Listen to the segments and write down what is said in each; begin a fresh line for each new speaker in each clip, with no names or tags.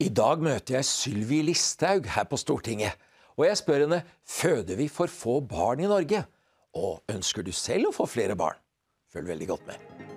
I dag møter jeg Sylvi Listhaug her på Stortinget. Og jeg spør henne føder vi for få barn i Norge. Og ønsker du selv å få flere barn? Følg veldig godt med.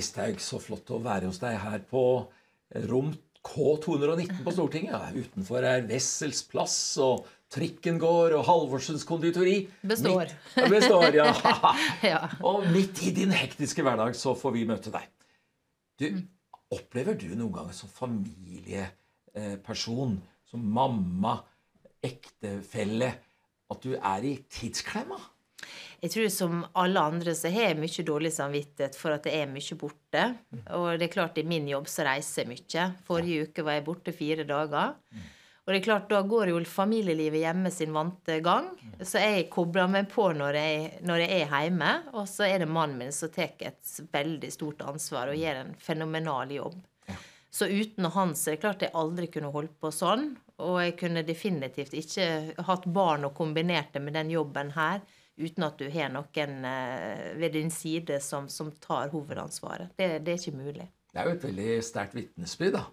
Listhaug, så flott å være hos deg her på rom K219 på Stortinget. Utenfor er Wessels plass, og trikken går, og Halvorsens konditori.
Består.
Midt, består, ja.
Ja.
Og midt i din hektiske hverdag så får vi møte deg. Du, Opplever du noen ganger som familieperson, som mamma, ektefelle, at du er i tidsklemma?
Jeg tror som alle andre så har jeg mye dårlig samvittighet for at jeg er mye borte. Og det er klart i min jobb så reiser jeg mye. Forrige uke var jeg borte fire dager. Og det er klart da går jo familielivet hjemme sin vante gang. Så jeg kobler meg på når jeg, når jeg er hjemme. Og så er det mannen min som tar et veldig stort ansvar og gjør en fenomenal jobb. Så uten han så er det klart jeg aldri kunne holdt på sånn. Og jeg kunne definitivt ikke hatt barn og kombinert det med den jobben her uten at du har noen eh, ved din side som, som tar hovedansvaret. Det, det er ikke mulig.
Det er jo et veldig sterkt vitnesbyrd, da.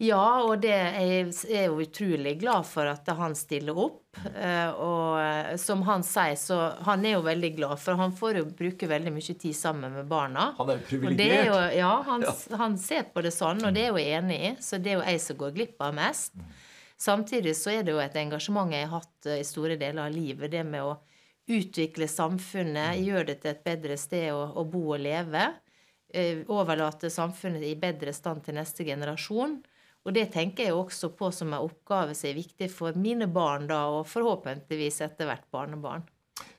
Ja, og det jeg er jo utrolig glad for at han stiller opp. Eh, Og eh, som han sier, så han er jo veldig glad, for han får jo bruke veldig mye tid sammen med barna.
Han er
er
privilegert.
jo, ja, han, han ser på det sånn, og det er jeg jo enig i. Så det er jo jeg som går glipp av mest. Samtidig så er det jo et engasjement jeg har hatt i store deler av livet. Det med å utvikle samfunnet, gjøre det til et bedre sted å, å bo og leve. eh, Overlate samfunnet i bedre stand til neste generasjon. Og det tenker jeg også på som en oppgave som er viktig for mine barn da, og forhåpentligvis etter hvert barnebarn.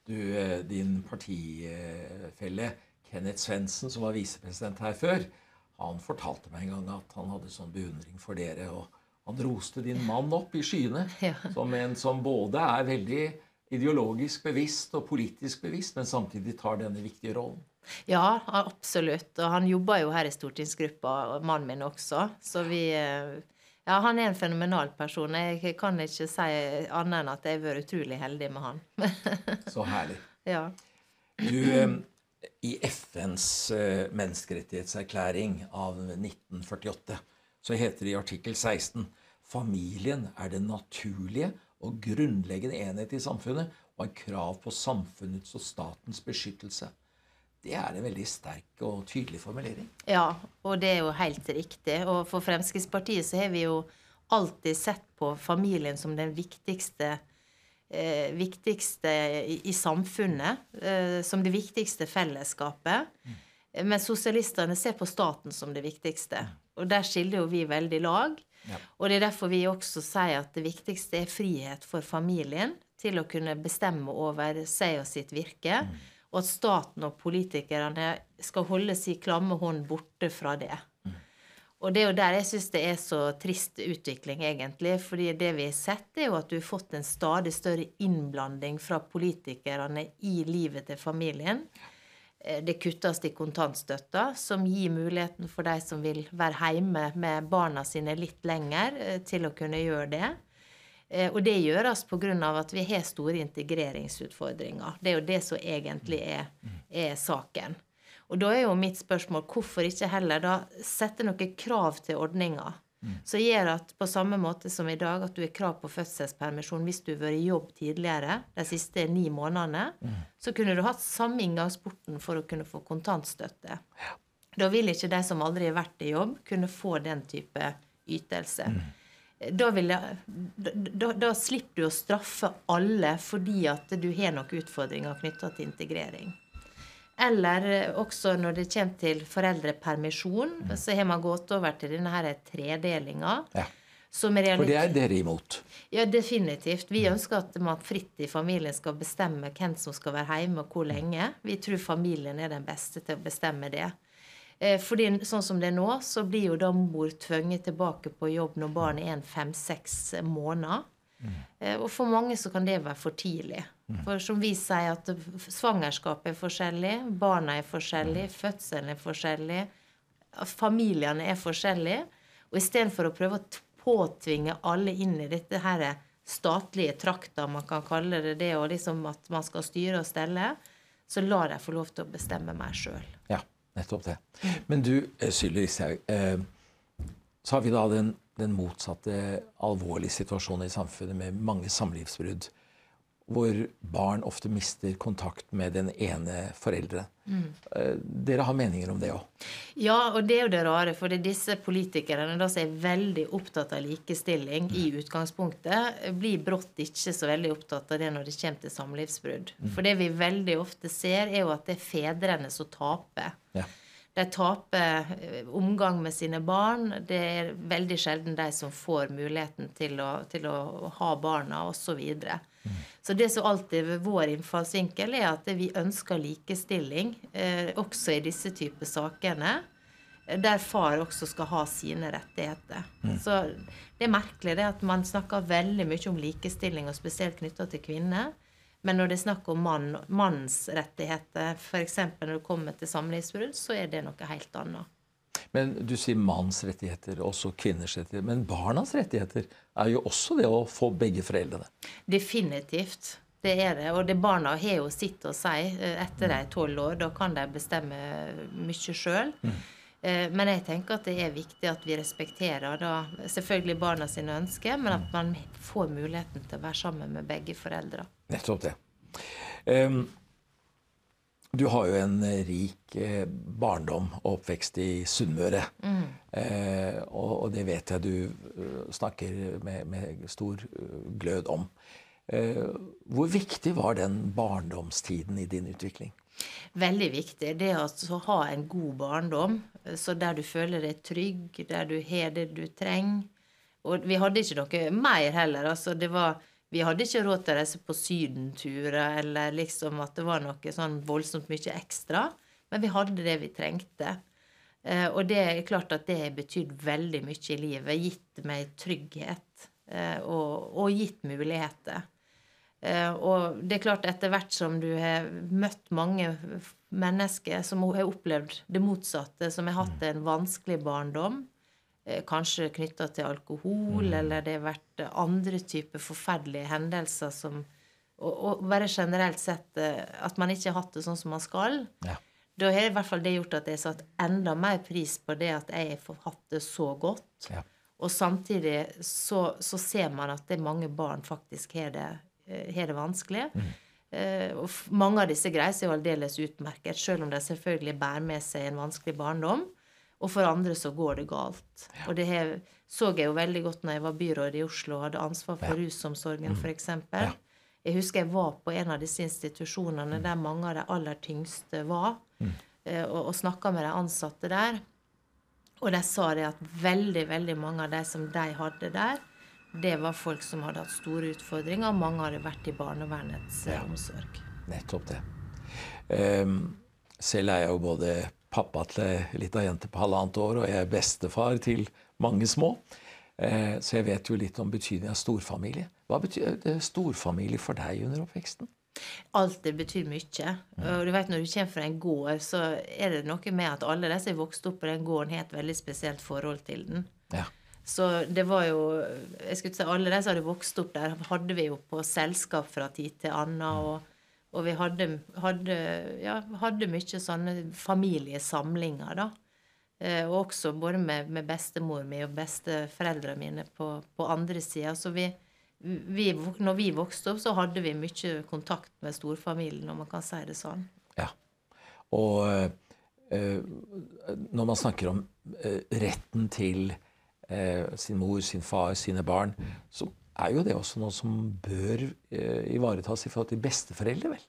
Du, eh, din partifelle Kenneth Svendsen, som var visepresident her før, han fortalte meg en gang at han hadde sånn beundring for dere. og Han roste din mann opp i skyene
Ja.
som en som både er veldig ideologisk bevisst og politisk bevisst, men samtidig tar denne viktige rollen.
Ja, absolutt. Og han jobber jo her i stortingsgruppa, og mannen min også. Så vi eh, Ja, han er en fenomenal person. Jeg kan ikke si annet enn at jeg har vært utrolig heldig med han.
Så herlig.
ja.
Du, eh, I FNs eh, menneskerettighetserklæring av 1948 så heter det i artikkel 16 familien er det naturlige og grunnleggende enhet i samfunnet og har krav på samfunnets og statens beskyttelse. Det er en veldig sterk og tydelig formulering.
Ja, og det er jo helt riktig. Og for Fremskrittspartiet så har vi jo alltid sett på familien som den viktigste eh, viktigste i, i samfunnet. Eh, som det viktigste fellesskapet. Men sosialistene ser på staten som det viktigste. Og der skiller jo vi veldig lag.
Ja.
Og det er derfor vi også sier at det viktigste er frihet for familien til å kunne bestemme over seg og sitt virke. Og at staten og politikerne skal holde sin klamme hånd borte fra det. Og det er jo der jeg syns det er så trist utvikling, egentlig. fordi det vi har sett, er jo at du har fått en stadig større innblanding fra politikerne i livet til familien. Det kuttes i kontantstøtta, som gir muligheten for de som vil være hjemme med barna sine litt lenger, eh, til å kunne gjøre det. Eh, Og det gjøres pga. at vi har store integreringsutfordringer. Det er jo det som egentlig er, er saken. Og da er jo mitt spørsmål hvorfor ikke heller da sette noen krav til ordninga som gjør at på samme måte som i dag at du har krav på fødselspermisjon hvis du har vært i jobb tidligere de siste ni månedene, så kunne du hatt samme inngangsporten for å kunne få kontantstøtte. Da vil ikke de som aldri har vært i jobb, kunne få den type ytelse. Da, vil jeg, da, da, da slipper du å straffe alle fordi at du har noen utfordringer knytta til integrering. Eller eh, også når det kommer til foreldrepermisjon, så har man gått over til denne her tredelinga.
Ja. For det er dere imot.
Ja, definitivt. Vi ønsker at man fritt i familien skal bestemme hvem som skal være hjemme, og hvor lenge. Vi tror familien er den beste til å bestemme det. Eh, Fordi sånn som det er nå, så blir jo da mor tvunget tilbake på jobb når barnet er en fem-seks måneder. Mm. Og for mange så kan det være for tidlig. For som vi sier, at svangerskapet er forskjellig, barna er forskjellige, fødselen er forskjellig, familiene er forskjellige. Og istedenfor å prøve å påtvinge alle inn i dette her statlige trakta, man kan kalle det det, og liksom at man skal styre og stelle, så la de få lov til å bestemme mer sjøl.
Ja, nettopp det. Men du, eh, Sylvi Listhaug. Eh, så har vi da den, den motsatte alvorlige situasjonen i samfunnet med mange samlivsbrudd hvor barn ofte mister kontakt med den ene forelderen. Mm. Dere har meninger om det òg?
Ja, og det er jo det rare. For det er disse politikerne da som er veldig opptatt av likestilling mm. i utgangspunktet, blir brått ikke så veldig opptatt av det når det kommer til samlivsbrudd. Mm. For det vi veldig ofte ser, er jo at det er fedrene som taper. Ja. De taper eh, omgang med sine barn. Det er veldig sjelden de som får muligheten til å, til å ha barna, osv. Så det som alltid er vår innfallsvinkel, er at vi ønsker likestilling eh, også i disse typer sakene. Der far også skal ha sine rettigheter. Mm. Så det er merkelig det at man snakker veldig mye om likestilling, og spesielt knytta til kvinner. Men når det er snakk om mann, mannens rettigheter, f.eks. når det kommer til samlivsbrudd, så er det noe helt annet.
Men Du sier manns rettigheter, også kvinners rettigheter. Men barnas rettigheter er jo også det å få begge foreldrene.
Definitivt. Det er det. Og det barna har jo sitt å si eh, etter de tolv år. Da kan de bestemme mye sjøl. Mm. Eh, men jeg tenker at det er viktig at vi respekterer da, selvfølgelig barna sine ønsker, men at man får muligheten til å være sammen med begge foreldre.
Nettopp det. Um, du har jo en rik eh, barndom og oppvekst i Sunnmøre. Mm. Eh, og, og, det vet jeg du uh, snakker med, med, stor glød om. Eh, hvor viktig var den barndomstiden i din utvikling?
Veldig viktig. Det å ha en god barndom, så der du føler deg trygg, der du har det du trenger. Og vi hadde ikke noe mer heller. altså det var vi hadde ikke råd til å reise på sydenturer eller liksom at det var noe sånn voldsomt mye ekstra. Men vi hadde det vi trengte. Eh, og det er klart at det har betydd veldig mye i livet. Gitt meg trygghet eh, og, og, gitt muligheter. Eh, og det er klart, etter hvert som du har møtt mange mennesker som har opplevd det motsatte, som har hatt en vanskelig barndom, kanskje knytta til alkohol, mm. eller det har vært andre typer forferdelige hendelser som og, og, bare generelt sett eh, at man ikke har hatt det sånn som man skal. Ja. Da har i hvert fall det gjort at jeg satt enda mer pris på det at jeg har hatt det så godt. Ja. Og samtidig så, så, ser man at det er mange barn faktisk har det, eh, har det vanskelig. Mm. Uh, og mange av disse greier seg jo aldeles utmerket, selv om de selvfølgelig bærer med seg en vanskelig barndom. Og for andre så går det galt. Ja. Og det her, så jeg jo veldig godt når jeg var byråd i Oslo og hadde ansvar for ja. rusomsorgen, mm. f.eks. Ja. Jeg husker jeg var på en av disse institusjonene mm. der mange av de aller tyngste var, mm. Eh, og, og snakka med de ansatte der. Og de sa det at veldig, veldig mange av de som de hadde der, det var folk som hadde hatt store utfordringer, og mange hadde vært i barnevernets ja. omsorg.
Nettopp det. Um, selv er jeg jo både pappa til ei lita jente på halvannet år, og jeg er bestefar til mange små. Eh, så jeg vet jo litt om betydningen av storfamilie. Hva betyr det storfamilie for deg under oppveksten?
Alt det betyr mye. Og du vet, Når du kommer fra en gård, så er det noe med at alle de som er vokst opp på den gården, har et veldig spesielt forhold til den. Ja. Så det var jo jeg skulle si, Alle de som hadde vokst opp der, hadde vi jo på selskap fra tid til annen. og og vi hadde, hadde, ja, hadde mye sånne familiesamlinger, da. Eh, og også både med, med bestemor mi og besteforeldrene mine på, på andre sida. Så vi, vi, når vi vokste opp, så hadde vi mye kontakt med storfamilien, om man kan si det sånn.
Ja. Og eh, når man snakker om eh, retten til eh, sin mor, sin far, sine barn, så er jo det også noe som bør eh, ivaretas i forhold til besteforeldre, vel?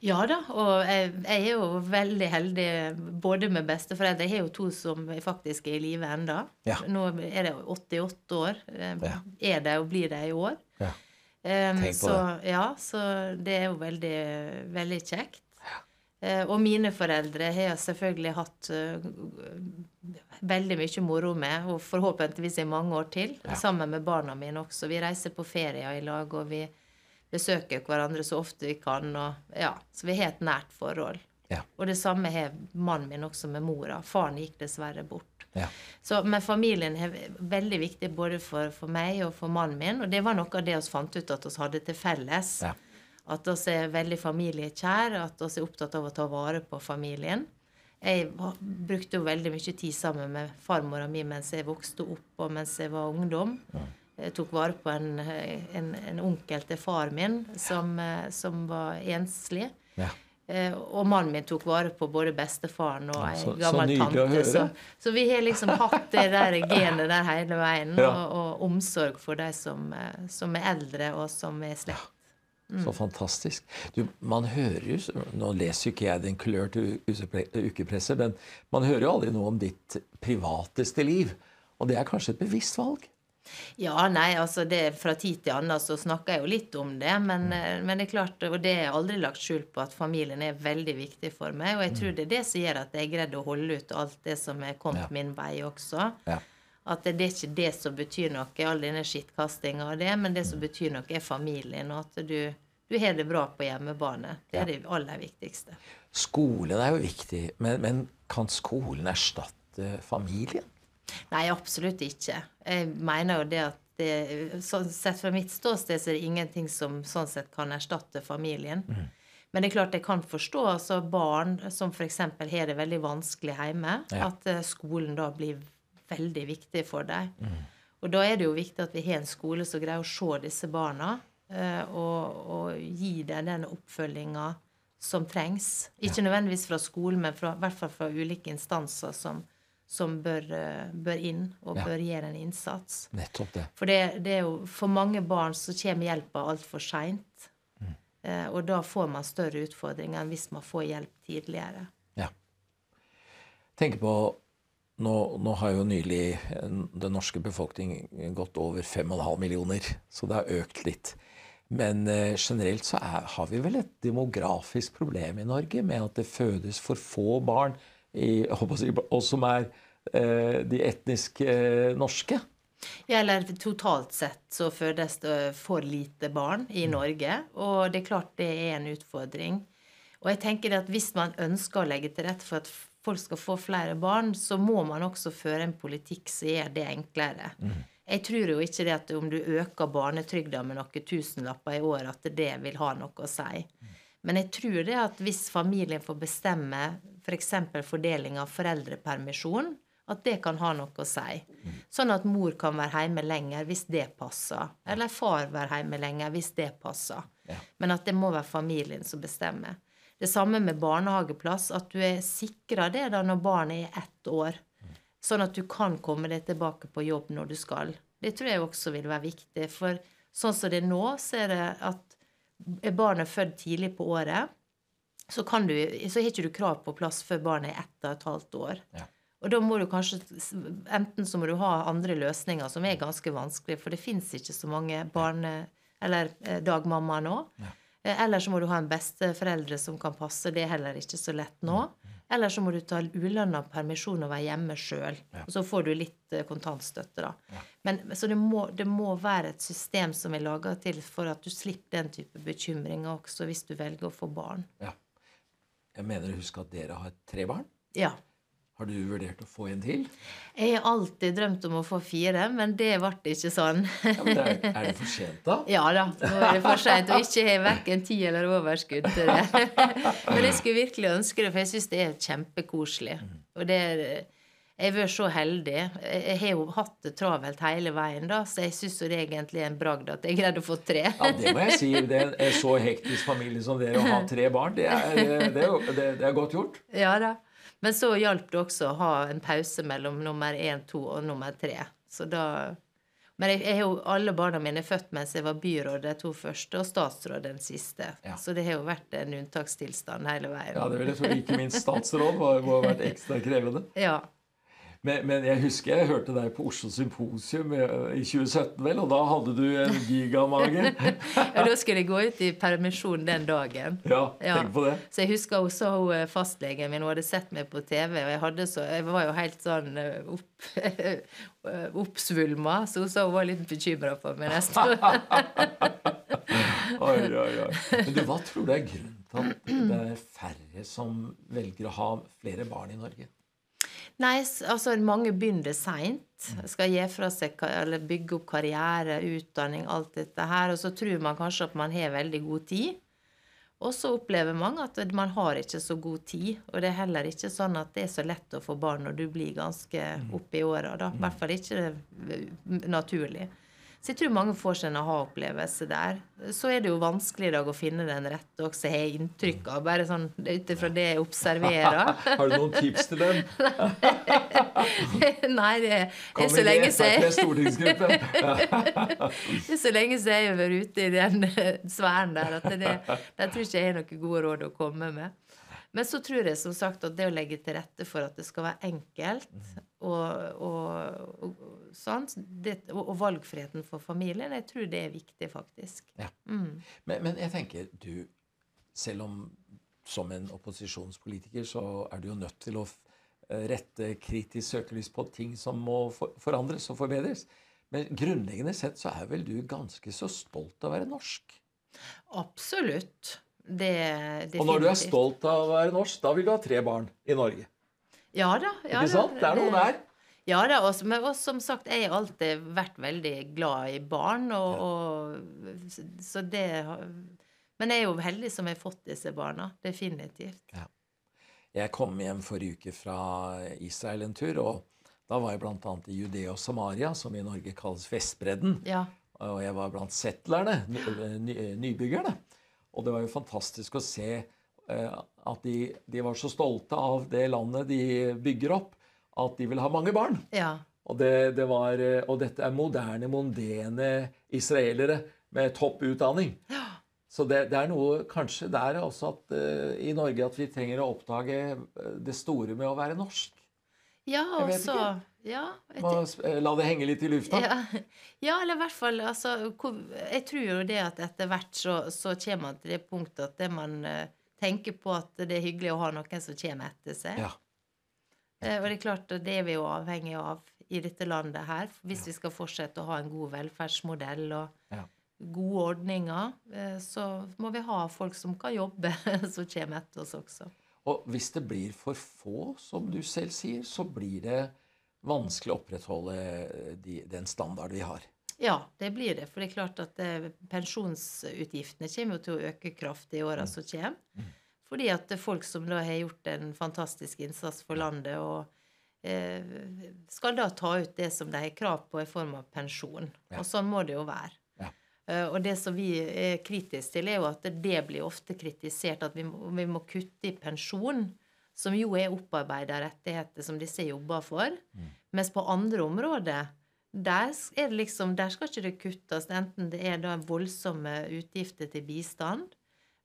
Ja da, og jeg, jeg, er jo veldig heldig både med besteforeldre. Jeg har jo to som faktisk er i live enda. Ja. Nå er det 88 år. Eh, ja. Er det og blir det i år. Ja. Um, Tenk på så, det. Ja, så det er jo veldig, veldig kjekt. Uh, og mine foreldre har selvfølgelig hatt uh, veldig mye moro med, og forhåpentligvis i mange år til. Ja. Sammen med barna mine også. Vi reiser på ferier i lag, og vi, besøker hverandre så ofte vi kan. Og, ja, så vi har et nært forhold.
Ja.
Og det samme har mannen min også med mora. Faren gikk dessverre bort.
Ja.
Så, men familien er veldig viktig både for, for meg og for mannen min. Og det var noe av det vi fant ut at vi hadde til felles.
Ja.
At oss er veldig familiekjær, at oss er opptatt av å ta vare på familien. Jeg brukte jo veldig mye tid sammen med farmora mi mens jeg vokste opp og mens jeg var ungdom. Jeg tok vare på en, en, en onkel til far min som, eh, som var enslig.
Ja.
Eh, og mannen min tok vare på både bestefaren og ei
så- så
gammel
nydelig
tante. Så, så vi har liksom hatt det der genet der hele veien.
Ja.
Og, og omsorg for de som, eh, som er eldre, og som er slekt.
Så fantastisk. Du, man hører jo, Nå leser jo ikke jeg den kulørte ukepresse, men man hører jo aldri noe om ditt privateste liv. Og det er kanskje et bevisst valg?
Ja, nei, altså det fra tid til annen så snakker jeg jo litt om det, men,
Mm.
eh, men det er klart, og det har jeg aldri lagt skjul på, at familien er veldig viktig for meg. Og jeg tror det er det som gjør at jeg greide å holde ut alt det som er kommet
Mm. Ja.
min vei også.
Ja.
At det, det er ikke det som betyr noe, all denne skittkastinga og det, men det
Mm.
som betyr noe, er familien, og at du, du har det bra på hjemmebane. Det er det aller viktigste.
Skolen er jo viktig, men, men kan skolen erstatte familien?
Nei, absolutt ikke. Jeg mener jo det at det, sånn sett fra mitt ståsted så er det ingenting som sånn sett kan erstatte familien. Men det er klart jeg kan forstå altså barn som f.eks. har det veldig vanskelig hjemme,
Ja.
at eh, skolen da blir veldig viktig for dem. Og da er det jo viktig at vi har en skole som greier å se disse barna eh, og, og gi dem den oppfølginga som trengs. Ikke nødvendigvis fra skolen, men fra, i hvert fall fra ulike instanser som, som bør, eh, bør inn og
Ja.
bør gjøre en innsats.
Nettopp det.
For det, det er jo, for mange barn så kommer hjelpa altfor seint. Eh, og da får man større utfordringer enn hvis man får hjelp tidligere.
Ja. Tenk på nå, nå har jo nylig eh, den norske befolkning gått over 5,5 millioner, så det har økt litt. Men eh, generelt så er, har vi vel et demografisk problem i Norge med at det fødes for få barn, i, og som er eh, de etnisk norske.
Ja, eller totalt sett så fødes det for lite barn i Norge, og det er klart det er en utfordring. Og jeg tenker at hvis man ønsker å legge til rette for at folk skal få flere barn, så må man også føre en politikk som gjør det enklere. Jeg tror jo ikke det at om du øker barnetrygda med noen tusenlapper i år, at det vil ha noe å si. Men jeg tror det at hvis familien får bestemme f.eks. For fordeling av foreldrepermisjon, at det kan ha noe å si. Sånn at mor kan være hjemme lenger hvis det passer. Eller far være hjemme lenger hvis det passer. Men at det må være familien som bestemmer. Det samme med barnehageplass. At du er sikra det da når barnet er ett år. Sånn at du kan komme deg tilbake på jobb når du skal. Det tror jeg også vil være viktig. For sånn som det er nå, så er det at er barnet født tidlig på året, så, kan du, så har ikke du krav på plass før barnet er ett og et halvt år.
Ja.
Og da må du kanskje Enten så må du ha andre løsninger, som er ganske vanskelig, for det fins ikke så mange barne... Eller eh, dagmammaer nå. Eh, Eller så må du ha en besteforeldre som kan passe. Det er heller ikke så lett nå. Eller så må du ta ulønna permisjon og være hjemme sjøl. Og så får du litt eh, kontantstøtte, da. Men, så det må, det må være et system som er laga til for at du slipper den type bekymringer også hvis du velger å få barn.
Ja. Jeg mener å huske at dere har tre barn.
Ja.
Har du vurdert å få en til?
Jeg har alltid drømt om å få fire, men det ble ikke sånn.
Ja, men er, er det for sent, da?
Ja da, nå er det for seint. Og ikke har verken tid eller overskudd til det. Men jeg skulle virkelig ønske det, for jeg syns det er kjempekoselig. Og det er Jeg har vært så heldig. Jeg har jo hatt det travelt hele veien, da, så jeg syns det egentlig er en bragd at jeg greide å få tre.
Ja, det må jeg si. Det er en så hektisk familie som dere å ha tre barn, det er, det er, det er godt gjort.
Ja da. Men så hjalp det også å ha en pause mellom nummer én, to og nummer tre. Så da Men jeg, jeg alle barna mine er født mens jeg var byråd de to første, og statsråd den siste.
Ja.
Så det har jo vært en unntakstilstand hele veien.
Ja, det vil jeg tro. Ikke minst statsråd må ha vært ekstra krevende.
Ja.
Men, men jeg husker jeg hørte deg på Oslo Symposium eh, i 2017, vel, og da hadde du en gigamage.
ja, da skulle jeg gå ut i permisjon den dagen.
Ja, tenk på det.
Så jeg husker også hun eh, fastlegen min, hun hadde sett meg på TV, og jeg, så, jeg var jo helt sånn eh, opp, oppsvulma, så hun sa hun var litt bekymra for meg nesten.
oi, oi, oi. Men du, hva tror du er grunnen til at det er færre som velger å ha flere barn i Norge?
Nei, altså mange begynner seint. Skal gi fra seg eller bygge opp karriere, utdanning, alt dette her. Og så tror man kanskje at man har veldig god tid. Og så opplever mange at man har ikke så god tid. Og det er heller ikke sånn at det er så lett å få barn når du blir ganske oppe i åra. I hvert fall ikke naturlig. Så jeg tror mange får seg en aha-opplevelse der. Så er det jo vanskelig i dag å finne den rette også, har jeg inntrykk av. Bare sånn ut ifra det jeg observerer.
Har du noen tips til dem?
Nei, det er så lenge
siden
Det er så lenge siden jeg har vært ute i den sfæren der at det, der tror ikke jeg har noen gode råd å komme med. Men så tror jeg som sagt at det å legge til rette for at det skal være enkelt, og, og, og, sånn, det, og valgfriheten for familien, jeg tror det er viktig, faktisk.
Ja. Mm. Men, men, jeg tenker, du Selv om som en opposisjonspolitiker så er du jo nødt til å eh, rette kritisk søkelys på ting som må forandres og forbedres. Men grunnleggende sett så er vel du ganske så stolt av å være norsk?
Absolutt. Det,
og når du er stolt av å være norsk, da vil du ha tre barn i Norge.
Ja da. Ja,
Ikke sant? Det er noe der.
Ja da. Også, men også, som sagt, jeg har alltid vært veldig glad i barn. Og, og, så det Men jeg er jo heldig som har fått disse barna. Definitivt. Ja.
Jeg kom hjem forrige uke fra Israel en tur, og da var jeg bl.a. i Judea og Samaria, som i Norge kalles Vestbredden. Ja. Og jeg var blant settlerne, nybyggerne. Og det var jo fantastisk å se eh, at de, de, var så stolte av det landet de bygger opp, at de vil ha mange barn. Ja. Og, det, det var, eh, og, dette er moderne, mondene israelere med topp utdanning. Ja. Så det, det, er noe kanskje der også at, uh, i Norge at vi trenger å oppdage det store med å være norsk.
Ja, og så ja,
etter... La det henge litt i lufta?
Ja, ja eller i hvert fall altså, Jeg tror jo det at etter hvert så, så kommer man til det punktet at det man uh, tenker på at det er hyggelig å ha noen som kommer etter seg. Ja. Uh, og det er klart det er vi jo avhengig av i dette landet her. Hvis vi skal fortsette å ha en god velferdsmodell og ja. gode ordninger, uh, så må vi ha folk som kan jobbe, som kommer etter oss også.
Og hvis det blir for få, som du selv sier, så blir det vanskelig å opprettholde de, den standard vi har.
Ja, det blir det. For det er klart at eh, pensjonsutgiftene kommer jo til å øke kraftig i åra mm. som kommer. Mm. Fordi at det folk som da har gjort en fantastisk innsats for landet, og eh, skal da ta ut det som de har krav på i form av pensjon. Ja. Og sånn må det jo være. Uh, og det som vi er kritiske til, er jo at det blir ofte kritisert at vi må, vi må kutte i pensjon som jo er opparbeida rettigheter som disse jobber for. Mm. Mens på andre områder der, er det liksom, der skal ikke det kuttes, enten det er da voldsomme utgifter til bistand,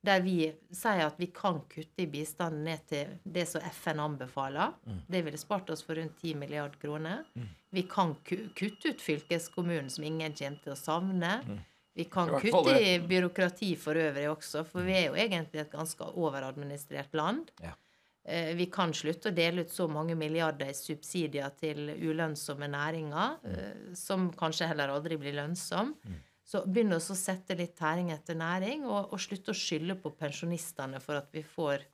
der vi sier at vi kan kutte i bistanden ned til det som FN anbefaler. Mm. Det ville spart oss for rundt 10 milliard kroner. Mm. Vi kan kutte ut fylkeskommunen, som ingen kommer til å savne. Mm. Vi kan kutte i byråkrati for øvrig også, for vi er jo egentlig et ganske overadministrert land. Ja. Eh, vi kan slutte å dele ut så mange milliarder i subsidier til ulønnsomme næringer, mm. Eh, som kanskje heller aldri blir lønnsom. Mm. Så begynn å sette litt tæring etter næring, og, og slutte å skylde på pensjonistene for at vi får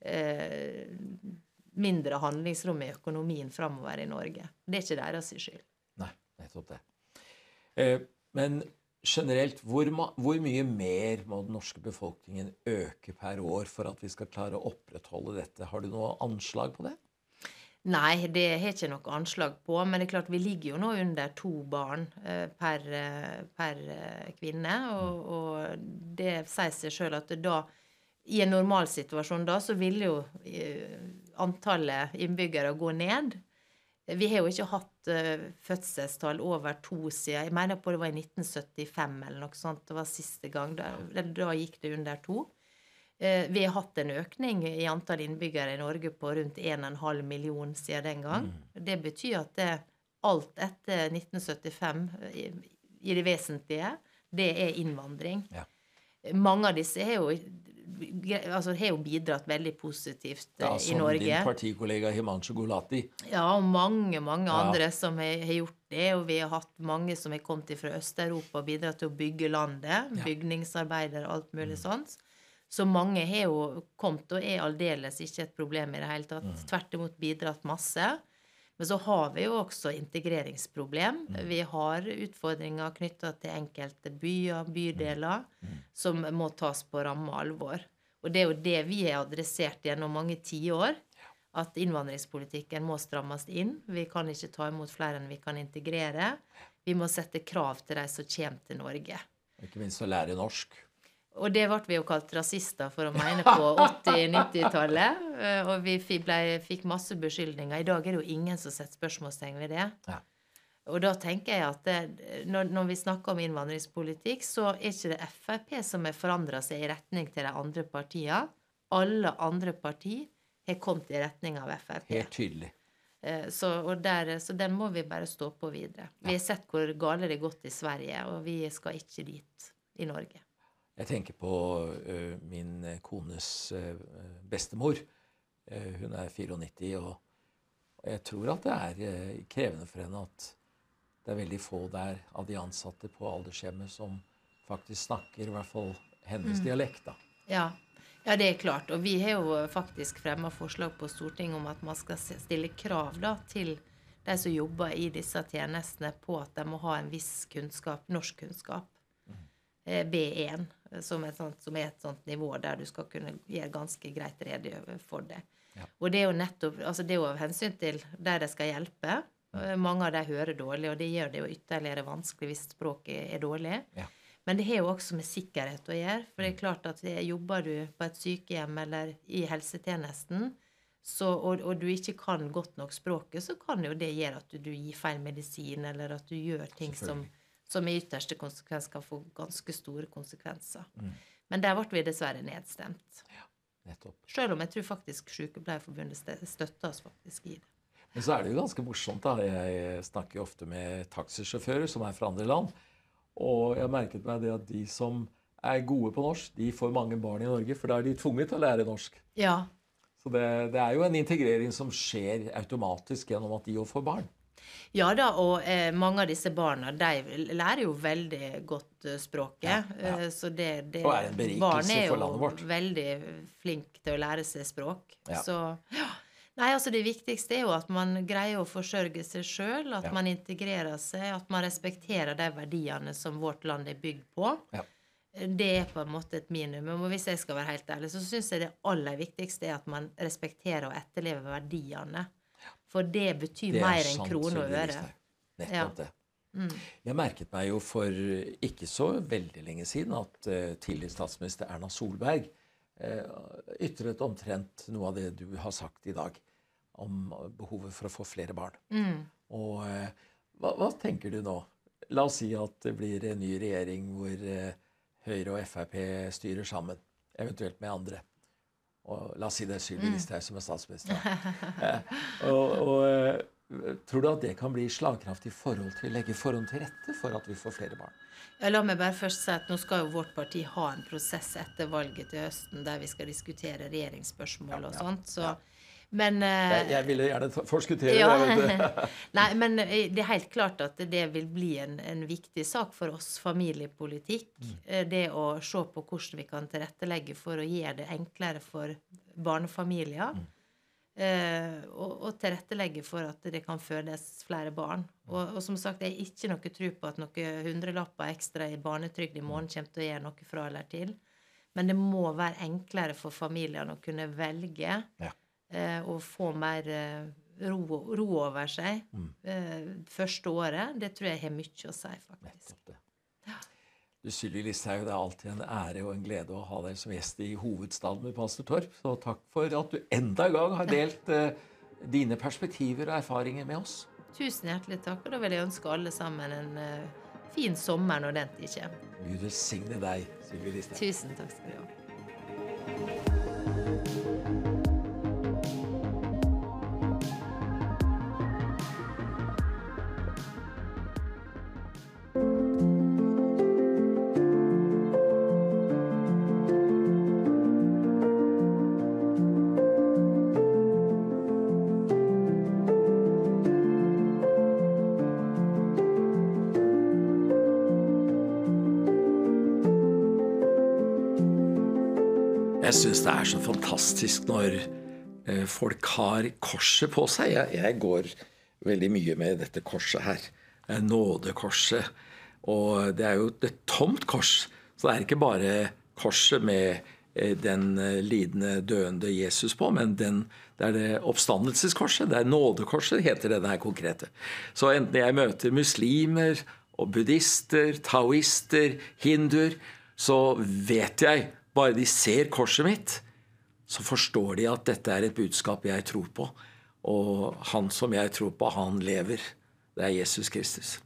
eh, mindre handlingsrom i økonomien framover i Norge. Det er ikke deres skyld.
Nei, nettopp det. Eh, men generelt, hvor, hvor, mye mer må den norske befolkningen øke per år for at vi skal klare å opprettholde dette? Har du noe anslag på det?
Nei, det har jeg ikke noe anslag på. Men det er klart vi ligger jo nå under to barn eh, per, eh, per eh, kvinne. Og, og, det sier seg sjøl at da, i en normalsituasjon da, så ville jo antallet innbyggere gå ned. Vi har jo ikke hatt fødselstall over to siden Jeg mener på det var i 1975 eller noe sånt. Det var siste gang. Da, da gikk det under to. Uh, vi har hatt en økning i antall innbyggere i Norge på rundt 1,5 million siden den gang. Mm. Det betyr at det, alt etter 1975 i, i, det vesentlige, det er innvandring. Ja. Mange av disse er jo altså, har jo bidratt veldig positivt
Ja,
i Norge.
som din partikollega Himanshu Gulati.
Ja, og mange, mange
Ja.
andre som har, har gjort det. Og vi har hatt mange som har kommet fra Øst-Europa og bidratt til å bygge landet. Bygningsarbeidere og alt
Mm.
mulig sånt. Så mange har jo kommet og er aldeles ikke et problem i det hele tatt.
Mm.
Tvert imot bidratt masse. Men så har vi jo også integreringsproblem.
Mm.
Vi har utfordringer knytta til enkelte byer, bydeler,
Mm.
som må tas på ramme alvor. Og det er jo det vi har adressert gjennom mange tiår. At innvandringspolitikken må strammes inn. Vi kan ikke ta imot flere enn vi kan integrere. Vi må sette krav til de som kommer til Norge.
Ikke minst å lære norsk.
Og det ble vi jo kalt rasister for å mene på 80-90-tallet. Og vi ble, fikk masse beskyldninger. I dag er det jo ingen som setter spørsmålstegn ved det.
Ja.
Og da tenker jeg at det, når, når vi snakker om innvandringspolitikk, så er ikke det Frp som har forandra seg i retning til de andre partiene. Alle andre partier har kommet i retning av Frp.
Helt tydelig.
Eh, Så, der, så den må vi bare stå på videre. Vi har sett hvor gale det har gått i Sverige, og vi skal ikke dit i Norge.
Jeg tenker på ø, min kones ø, bestemor. Eh, hun er 94, og, jeg tror at det er krevende for henne at det er veldig få der av de ansatte på aldershjemmet som faktisk snakker i hvert fall hennes dialekt. da.
Ja. ja, det er klart. Og vi har jo faktisk fremma forslag på Stortinget om at man skal stille krav da, til de som jobber i disse tjenestene, på at de må ha en viss kunnskap, norskkunnskap. Mm. B1, eh, som, et sånt, som er et sånt nivå der du skal kunne gjøre ganske greit rede for det.
Ja.
Og det er jo nettopp, altså det er jo av hensyn til der de skal hjelpe. Eh, Mange av de hører dårlig, og det gjør det jo ytterligere vanskelig hvis språket er dårlig.
Ja.
Men det har jo også med sikkerhet å gjøre. For det er klart at det- jobber du på et sykehjem eller i helsetjenesten, så, og, og du ikke kan godt nok språket, så kan jo det gjøre at du, du gir feil medisin, eller at du gjør ting som. Som i ytterste konsekvens kan få ganske store konsekvenser.
Mm.
Men der ble vi dessverre nedstemt.
Ja, Nettopp.
Selv om jeg tror faktisk Sykepleierforbundet stø- støtter oss faktisk i det.
Men så er det jo ganske morsomt. da. Jeg snakker jo ofte med taxisjåfører som er fra andre land. Og jeg har merket meg det at de som er gode på norsk, de får mange barn i Norge. For da er de tvunget til å lære norsk.
Ja,
Så det, det er jo en integrering som skjer automatisk gjennom at de òg får barn.
Ja da, og eh, mange av disse barna de lærer jo veldig godt eh, språket.
Ja, ja.
Eh, så det, det
Og er en berikelse
er
for landet vårt.
jo veldig flinke til å lære seg språk.
Ja.
Så ja. Nei, altså Det viktigste er jo at man greier å forsørge seg sjøl, at man integrerer seg, at man respekterer de verdiene som vårt land er bygd på.
Ja.
Det er på en måte et minimum. Og hvis jeg skal være helt ærlig, så syns jeg det aller viktigste er at man respekterer og etterlever verdiene. For det betyr
Det er
mer enn kroner og øre.
Nettopp
Ja. Mm.
det. Jeg merket meg jo for ikke så veldig lenge siden at uh, tidligere statsminister Erna Solberg uh, ytret omtrent noe av det du har sagt i dag om behovet for å få flere barn.
Mm.
Og uh, hva, hva tenker du nå? La oss si at det blir en ny regjering hvor Høyre og Frp styrer sammen, eventuelt med andre. Og la oss si det er Sylvi Listhaug som er statsminister. Eh, og, og eh, tror du at det kan bli slagkraftig i forhold til å legge forhånd til rette for at vi får flere barn?
Ja, la meg bare først si at nå skal jo vårt parti ha en prosess etter valget til høsten der vi skal diskutere regjeringsspørsmål og sånt. Så, Men eh,
Jeg, jeg ville gjerne forskuttere
ja.
det.
Nei, men eh, det er helt klart at det vil bli en, en viktig sak for oss, familiepolitikk. Mm. Det å se på hvordan vi kan tilrettelegge for å gjøre det enklere for barnefamilier. Eh, og, og tilrettelegge for at det kan fødes flere barn. Og, og som sagt, jeg har ikke noe tro på at noen hundrelapper ekstra i barnetrygd i måneden kommer til å gjøre noe fra eller til. Men det må være enklere for familiene å kunne velge
Ja.
Eh, og få mer eh, ro, ro over seg eh, første året. Det tror jeg har mye å si, faktisk.
Du, Sylvi Listhaug, det er alltid en ære og en glede å ha deg som gjest i hovedstaden med Pastor Torp. Så takk for at du enda en gang har delt eh, dine perspektiver og erfaringer med oss.
Tusen hjertelig takk. Og da vil jeg ønske alle sammen en eh, fin sommer når den tid kommer.
Gud velsigne deg, Sylvi Listhaug.
Tusen takk skal du ha.
Det er så fantastisk når eh, folk har korset på seg. Jeg, jeg, går veldig mye med dette korset her. Eh, nådekorset. Og det er jo et tomt kors. Så det er ikke bare korset med eh, den lidende, døende Jesus på, men den, det er det oppstandelseskorset. Det er nådekorset, heter det her konkrete. Så enten jeg møter muslimer og buddhister, taoister, hinduer, så vet jeg bare de ser korset mitt, så forstår de at dette er et budskap jeg tror på. Og han som jeg tror på, han lever. Det er Jesus Kristus.